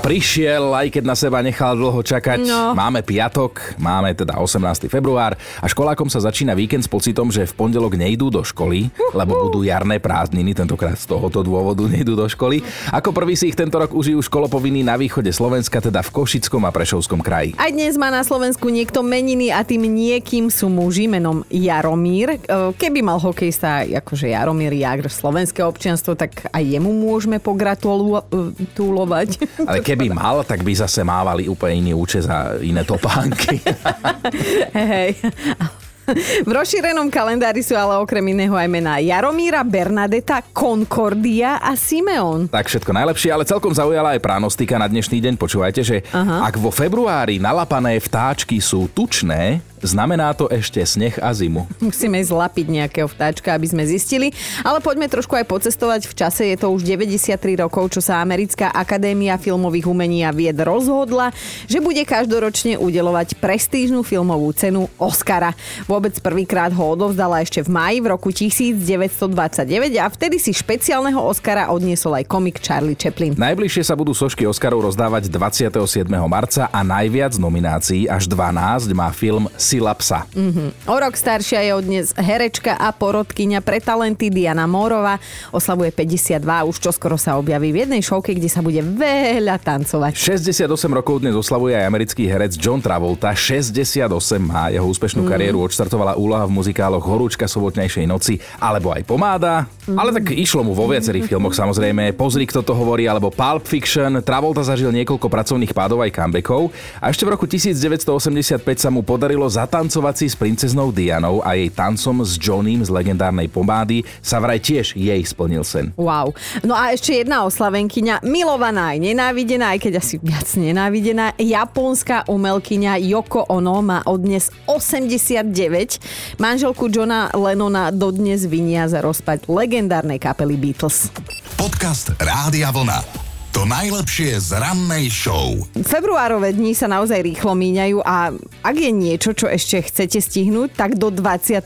prišiel, aj keď na seba nechal dlho čakať. No. Máme piatok, máme teda 18. február a školákom sa začína víkend s pocitom, že v pondelok nejdú do školy, lebo budú jarné prázdniny, tentokrát z tohoto dôvodu nejdú do školy. Ako prvý si ich tento rok užijú školopovinní na východe Slovenska, teda v Košickom a Prešovskom kraji. Aj dnes má na Slovensku niekto meniny a tým niekým sú muži menom Jaromír. E, keby mal hokejista akože Jaromír Jagr slovenské občianstvo, tak aj jemu môžeme pogratulovať. Ale ke keby mal, tak by zase mávali úplne iný účes a iné topánky. Hej. V rozšírenom kalendári sú ale okrem iného aj mená Jaromíra, Bernadeta, Concordia a Simeon. Tak všetko najlepšie, ale celkom zaujala aj pránostika na dnešný deň. Počúvajte, že Aha. ak vo februári nalapané vtáčky sú tučné, Znamená to ešte sneh a zimu. Musíme zlapiť nejakého vtáčka, aby sme zistili. Ale poďme trošku aj pocestovať. V čase je to už 93 rokov, čo sa Americká akadémia filmových umení a vied rozhodla, že bude každoročne udelovať prestížnu filmovú cenu Oscara. Vôbec prvýkrát ho odovzdala ešte v maji v roku 1929 a vtedy si špeciálneho Oscara odniesol aj komik Charlie Chaplin. Najbližšie sa budú sošky Oscarov rozdávať 27. marca a najviac nominácií, až 12, má film sila psa. Mm-hmm. O rok staršia je od dnes herečka a porodkyňa pre talenty Diana Mórova. Oslavuje 52 už čoskoro sa objaví v jednej šovke, kde sa bude veľa tancovať. 68 rokov dnes oslavuje aj americký herec John Travolta. 68 má jeho úspešnú mm. kariéru. Odštartovala úloha v muzikáloch Horúčka sobotnejšej noci alebo aj Pomáda. Mm. Ale tak išlo mu vo viacerých filmoch samozrejme. Pozri, kto to hovorí, alebo Pulp Fiction. Travolta zažil niekoľko pracovných pádov aj comebackov. A ešte v roku 1985 sa mu podarilo za zatancovať si s princeznou Dianou a jej tancom s Johnným z legendárnej pomády sa vraj tiež jej splnil sen. Wow. No a ešte jedna oslavenkyňa, milovaná aj nenávidená, aj keď asi viac nenávidená, japonská umelkyňa Yoko Ono má odnes 89. Manželku Johna Lennona dodnes vinia za rozpad legendárnej kapely Beatles. Podcast Rádia Vlna. To najlepšie z rannej show. Februárové dni sa naozaj rýchlo míňajú a ak je niečo, čo ešte chcete stihnúť, tak do 23.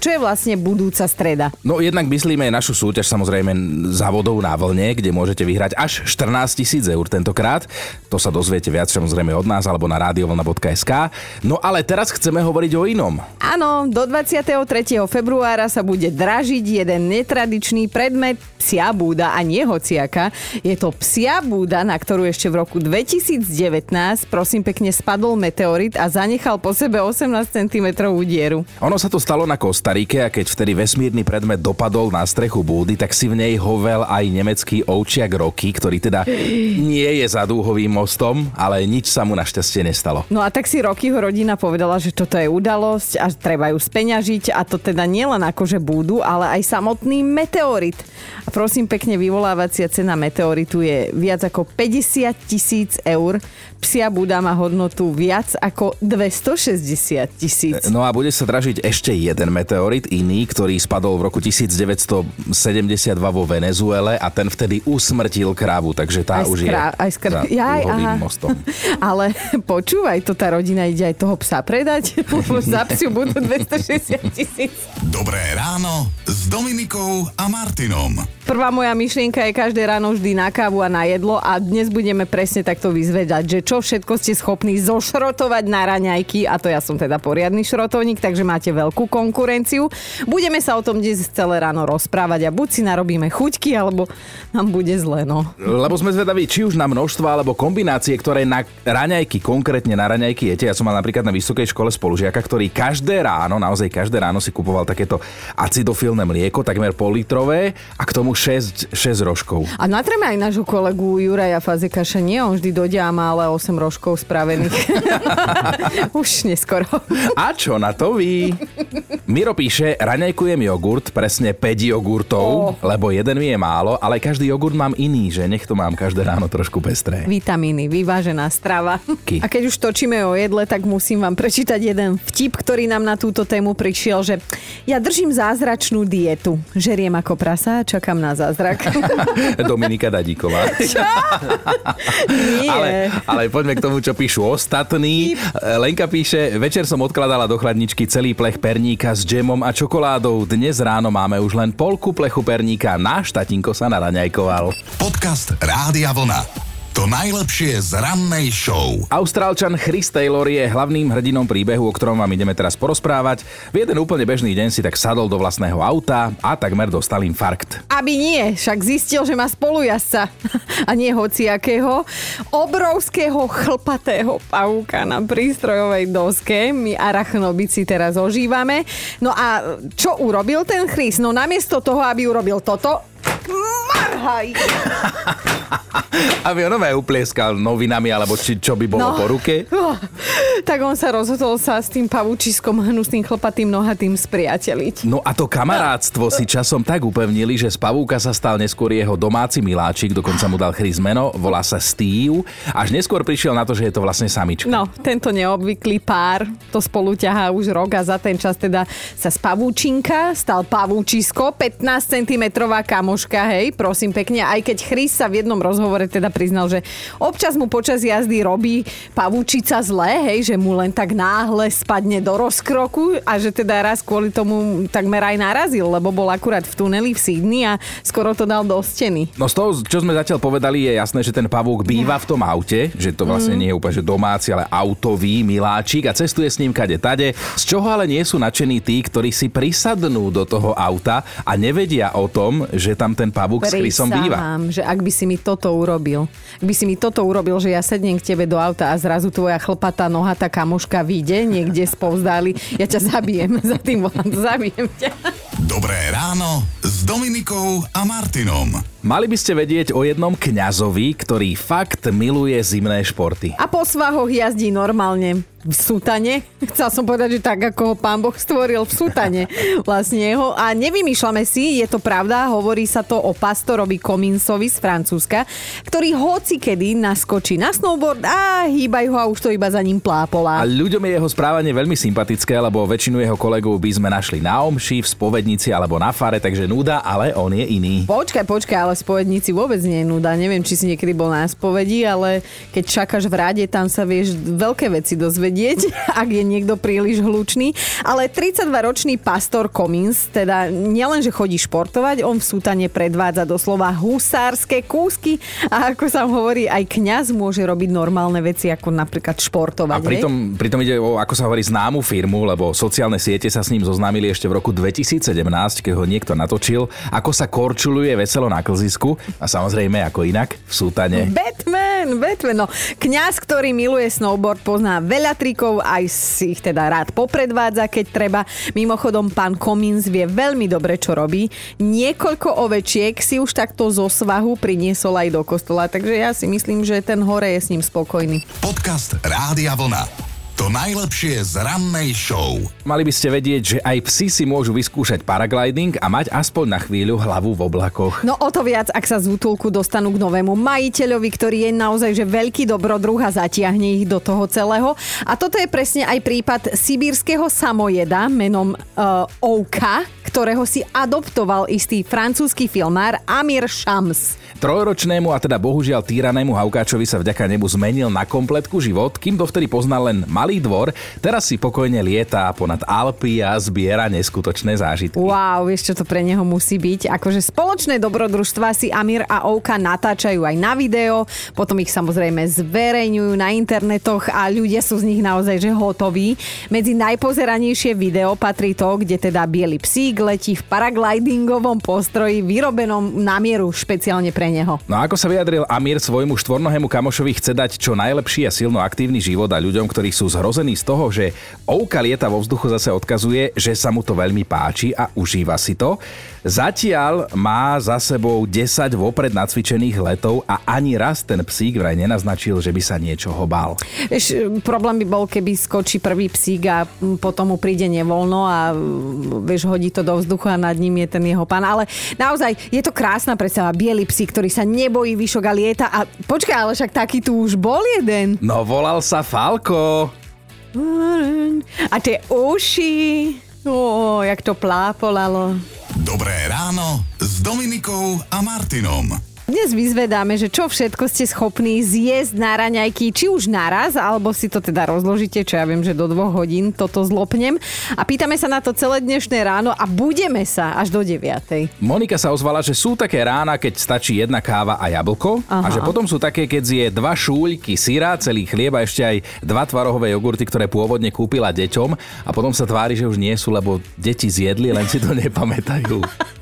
čo je vlastne budúca streda. No jednak myslíme aj našu súťaž samozrejme závodov na vlne, kde môžete vyhrať až 14 tisíc eur tentokrát. To sa dozviete viac samozrejme od nás alebo na radiovlna.sk. No ale teraz chceme hovoriť o inom. Áno, do 23. februára sa bude dražiť jeden netradičný predmet psia búda a nie hociaka. Je to ps psia búda, na ktorú ešte v roku 2019 prosím pekne spadol meteorit a zanechal po sebe 18 cm dieru. Ono sa to stalo na Kostarike a keď vtedy vesmírny predmet dopadol na strechu búdy, tak si v nej hovel aj nemecký ovčiak Roky, ktorý teda nie je za dúhovým mostom, ale nič sa mu našťastie nestalo. No a tak si Rokyho rodina povedala, že toto je udalosť a treba ju speňažiť a to teda nielen akože búdu, ale aj samotný meteorit. A prosím pekne, vyvolávacia cena meteoritu je viac ako 50 tisíc eur. Psia Buda má hodnotu viac ako 260 tisíc. No a bude sa dražiť ešte jeden meteorit, iný, ktorý spadol v roku 1972 vo Venezuele a ten vtedy usmrtil krávu, takže tá aj už skrá, je aj skr... za Jaj, aha. mostom. Ale počúvaj, to tá rodina ide aj toho psa predať, za psiu budú 260 tisíc. Dobré ráno s Dominikou a Martinom. Prvá moja myšlienka je každé ráno vždy na kávu a na jedlo a dnes budeme presne takto vyzvedať, že čo všetko ste schopní zošrotovať na raňajky a to ja som teda poriadny šrotovník, takže máte veľkú konkurenciu. Budeme sa o tom dnes celé ráno rozprávať a buď si narobíme chuťky, alebo nám bude zle, no. Lebo sme zvedaví, či už na množstvo alebo kombinácie, ktoré na raňajky, konkrétne na raňajky jete. Ja som mal napríklad na vysokej škole spolužiaka, ktorý každé ráno, naozaj každé ráno si kupoval takéto acidofilné mlieko, takmer politrové a k tomu 6, 6 rožkov. A natreme aj nášho kolegu Juraja Fazekaša, nie? On vždy dojde a má ale 8 rožkov spravených. Už neskoro. A čo na to vy? Miro píše, raňajkujem jogurt, presne 5 jogurtov, oh. lebo jeden mi je málo, ale každý jogurt mám iný, že nech to mám každé ráno trošku pestré. Vitamíny, vyvážená strava. Ky. A keď už točíme o jedle, tak musím vám prečítať jeden vtip, ktorý nám na túto tému prišiel, že ja držím zázračnú dietu. Žeriem ako prasa, čakám na na zázrak. Dominika Dadíková. Nie. Ale, ale poďme k tomu, čo píšu ostatní. Lenka píše, večer som odkladala do chladničky celý plech perníka s džemom a čokoládou. Dnes ráno máme už len polku plechu perníka. Náš tatinko sa naraňajkoval. Podcast Rádia Vlna. To najlepšie z rannej show. Austrálčan Chris Taylor je hlavným hrdinom príbehu, o ktorom vám ideme teraz porozprávať. V jeden úplne bežný deň si tak sadol do vlastného auta a takmer dostal infarkt. Aby nie, však zistil, že má spolujazca a nie hociakého obrovského chlpatého pavúka na prístrojovej doske. My arachnobici teraz ožívame. No a čo urobil ten Chris? No namiesto toho, aby urobil toto, marhaj! Aby on aj uplieskal novinami, alebo či, čo by bolo No. po ruke. Oh, tak on sa rozhodol sa s tým pavúčiskom hnusným chlpatým nohatým spriateliť. No a to kamarátstvo si časom tak upevnili, že z pavúka sa stal neskôr jeho domáci miláčik, dokonca mu dal Chris meno, volá sa Steve. Až neskôr prišiel na to, že je to vlastne samička. No, tento neobvyklý pár to spolu ťahá už rok a za ten čas teda sa z pavúčinka stal pavúčisko, 15 cm kamoška, hej, prosím pekne, aj keď Chris sa v jednom rozhovore teda priznal, že občas mu počas jazdy robí pavúčica zlé, hej, že mu len tak náhle spadne do rozkroku a že teda raz kvôli tomu takmer aj narazil, lebo bol akurát v tuneli v Sydney a skoro to dal do steny. No z toho, čo sme zatiaľ povedali, je jasné, že ten pavúk býva v tom aute, že to vlastne nie je úplne že domáci, ale autový miláčik a cestuje s ním kade tade. Z čoho ale nie sú nadšení tí, ktorí si prisadnú do toho auta a nevedia o tom, že tam ten pavúk s Chrisom býva. Prisahám, že ak by si mi toto urobil, ak by si mi toto urobil, že ja sednem k tebe do auta a zrazu tvoja chlpatá nohatá kamoška vyjde niekde spovzdali, ja ťa zabijem za tým volantom, zabijem ťa. Dobré ráno s Dominikou a Martinom. Mali by ste vedieť o jednom kňazovi, ktorý fakt miluje zimné športy. A po svahoch jazdí normálne v sutane. Chcel som povedať, že tak, ako ho pán Boh stvoril v sutane vlastne ho. A nevymýšľame si, je to pravda, hovorí sa to o pastorovi Kominsovi z Francúzska, ktorý hoci kedy naskočí na snowboard a hýbajú ho a už to iba za ním A plápolá. ľuďom je jeho správanie veľmi sympatické, lebo väčšinu jeho kolegov by sme našli na omši, v spovednici alebo na fare, takže nuda, ale on je iný. Počkaj, počkaj, ale spovedníci vôbec nie je nuda. Neviem, či si niekedy bol na spovedi, ale keď čakáš v rade, tam sa vieš veľké veci dozvedieť, ak je niekto príliš hlučný. Ale 32-ročný pastor Comins, teda nielen, že chodí športovať, on v sútane predvádza doslova husárske kúsky a ako sa hovorí, aj kňaz môže robiť normálne veci, ako napríklad športovať. A pritom, pritom ide o, ako sa hovorí, známu firmu, lebo sociálne siete sa s ním zoznámili ešte v roku 2017, keď ho niekto natočil, ako sa korčuluje veselo na klzisku a samozrejme ako inak v sútane. Batman, Batman. No, kňaz, ktorý miluje snowboard, pozná veľa trikov, aj si ich teda rád popredvádza, keď treba. Mimochodom, pán Komins vie veľmi dobre, čo robí. Niekoľko ovečiek si už takto zo svahu priniesol aj do kostola, takže ja si myslím, že ten hore je s ním spokojný. Podcast Rádia Vlna. To najlepšie z rannej show. Mali by ste vedieť, že aj psi si môžu vyskúšať paragliding a mať aspoň na chvíľu hlavu v oblakoch. No o to viac, ak sa z útulku dostanú k novému majiteľovi, ktorý je naozaj že veľký dobrodruh a zatiahne ich do toho celého. A toto je presne aj prípad sibírskeho samojeda menom uh, Ouka, ktorého si adoptoval istý francúzsky filmár Amir Shams. Trojročnému a teda bohužiaľ týranému Haukáčovi sa vďaka nebu zmenil na kompletku život, kým dovtedy poznal len malý dvor, teraz si pokojne lietá ponad Alpy a zbiera neskutočné zážitky. Wow, vieš, čo to pre neho musí byť? Akože spoločné dobrodružstva si Amir a Ouka natáčajú aj na video, potom ich samozrejme zverejňujú na internetoch a ľudia sú z nich naozaj že hotoví. Medzi najpozeranejšie video patrí to, kde teda biely psík letí v paraglidingovom postroji vyrobenom na mieru špeciálne pre neho. No a ako sa vyjadril Amir svojmu štvornohému kamošovi chce dať čo najlepší a silno aktívny život a ľuďom, ktorí sú zhrození z toho, že Ouka lieta vo vzduchu zase odkazuje, že sa mu to veľmi páči a užíva si to. Zatiaľ má za sebou 10 vopred nacvičených letov a ani raz ten psík vraj nenaznačil, že by sa niečoho bál. Vieš, problém by bol, keby skočí prvý psík a potom mu príde nevoľno a vieš, hodí to do vzduchu a nad ním je ten jeho pán. Ale naozaj, je to krásna predstava. Bielý psík, ktorý sa nebojí výšok a lieta. A počkaj, ale však taký tu už bol jeden. No volal sa Falko. A tie uši, ó, jak to plápolalo. Dobré ráno s Dominikou a Martinom. Dnes vyzvedáme, že čo všetko ste schopní zjesť na raňajky, či už naraz, alebo si to teda rozložíte, čo ja viem, že do dvoch hodín toto zlopnem. A pýtame sa na to celé dnešné ráno a budeme sa až do 9. Monika sa ozvala, že sú také rána, keď stačí jedna káva a jablko Aha. a že potom sú také, keď zje dva šúľky syra, celý chlieb a ešte aj dva tvarohové jogurty, ktoré pôvodne kúpila deťom a potom sa tvári, že už nie sú, lebo deti zjedli, len si to nepamätajú.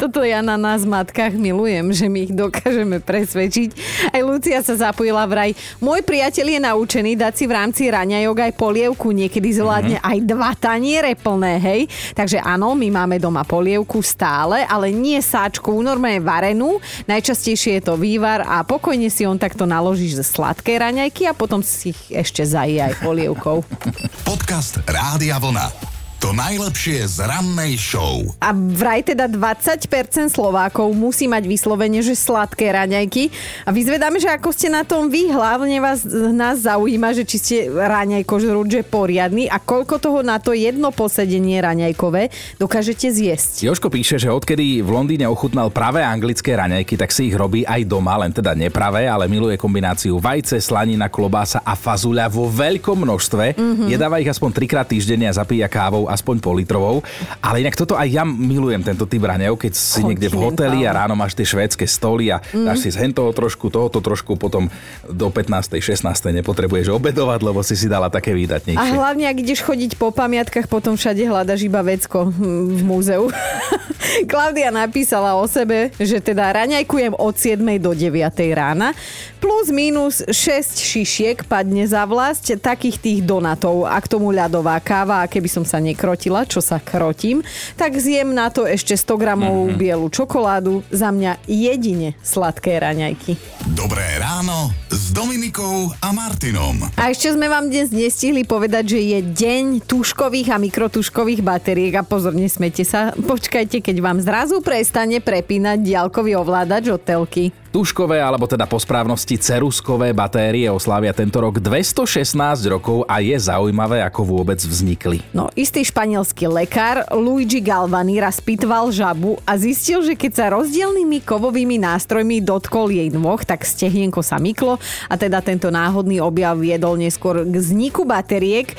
Toto ja na nás matkách milujem, že my ich dokážeme presvedčiť. Aj Lucia sa zapojila vraj. Môj priateľ je naučený dať si v rámci raňajok aj polievku. Niekedy zvládne mm-hmm. aj dva taniere plné, hej. Takže áno, my máme doma polievku stále, ale nie sáčku, normálne varenú. Najčastejšie je to vývar a pokojne si on takto naložíš ze sladké raňajky a potom si ich ešte zají aj polievkou. Podcast Rádia Vlna. To najlepšie z rannej show. A vraj teda 20% Slovákov musí mať vyslovene, že sladké raňajky. A vyzvedáme, že ako ste na tom vy, hlavne vás, nás zaujíma, že či ste raňajko že poriadny a koľko toho na to jedno posedenie raňajkové dokážete zjesť. Joško píše, že odkedy v Londýne ochutnal pravé anglické raňajky, tak si ich robí aj doma, len teda nepravé, ale miluje kombináciu vajce, slanina, klobása a fazuľa vo veľkom množstve. Mm-hmm. Jedáva ich aspoň trikrát týždenne a zapíja kávou aspoň pol litrovou. Ale inak toto aj ja milujem, tento typ raňov, keď si niekde v hoteli a ráno máš tie švédske stoly a mm. dáš si z hentoho trošku, tohoto trošku, potom do 15. 16. nepotrebuješ obedovať, lebo si si dala také výdatnejšie. A hlavne, ak ideš chodiť po pamiatkách, potom všade hľadaš iba vecko v múzeu. Klaudia napísala o sebe, že teda raňajkujem od 7. do 9. rána, plus minus 6 šišiek padne za vlast takých tých donatov a k tomu ľadová káva a keby som sa nekrotila, čo sa krotím, tak zjem na to ešte 100 gramov mm-hmm. bielu čokoládu, za mňa jedine sladké raňajky. Dobré ráno s Dominikou a Martinom. A ešte sme vám dnes nestihli povedať, že je deň tuškových a mikrotuškových batériek a pozorne smete sa. Počkajte, keď vám zrazu prestane prepínať diaľkový ovládač od telky. Tuškové, alebo teda po správnosti ceruskové batérie oslávia tento rok 216 rokov a je zaujímavé, ako vôbec vznikli. No, istý španielský lekár Luigi Galvani raz pitval žabu a zistil, že keď sa rozdielnými kovovými nástrojmi dotkol jej nôh, tak stehienko sa myklo a teda tento náhodný objav viedol neskôr k vzniku batériek. E,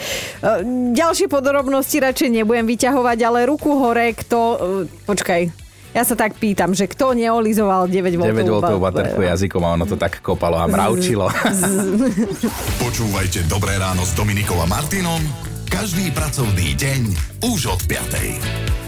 ďalšie podrobnosti radšej nebudem vyťahovať, ale ruku hore, kto... E, počkaj, ja sa tak pýtam, že kto neolizoval 9 V 9 V baterku jazykom a ono to tak kopalo a mravčilo. Počúvajte Dobré ráno s Dominikom a Martinom každý pracovný deň už od 5.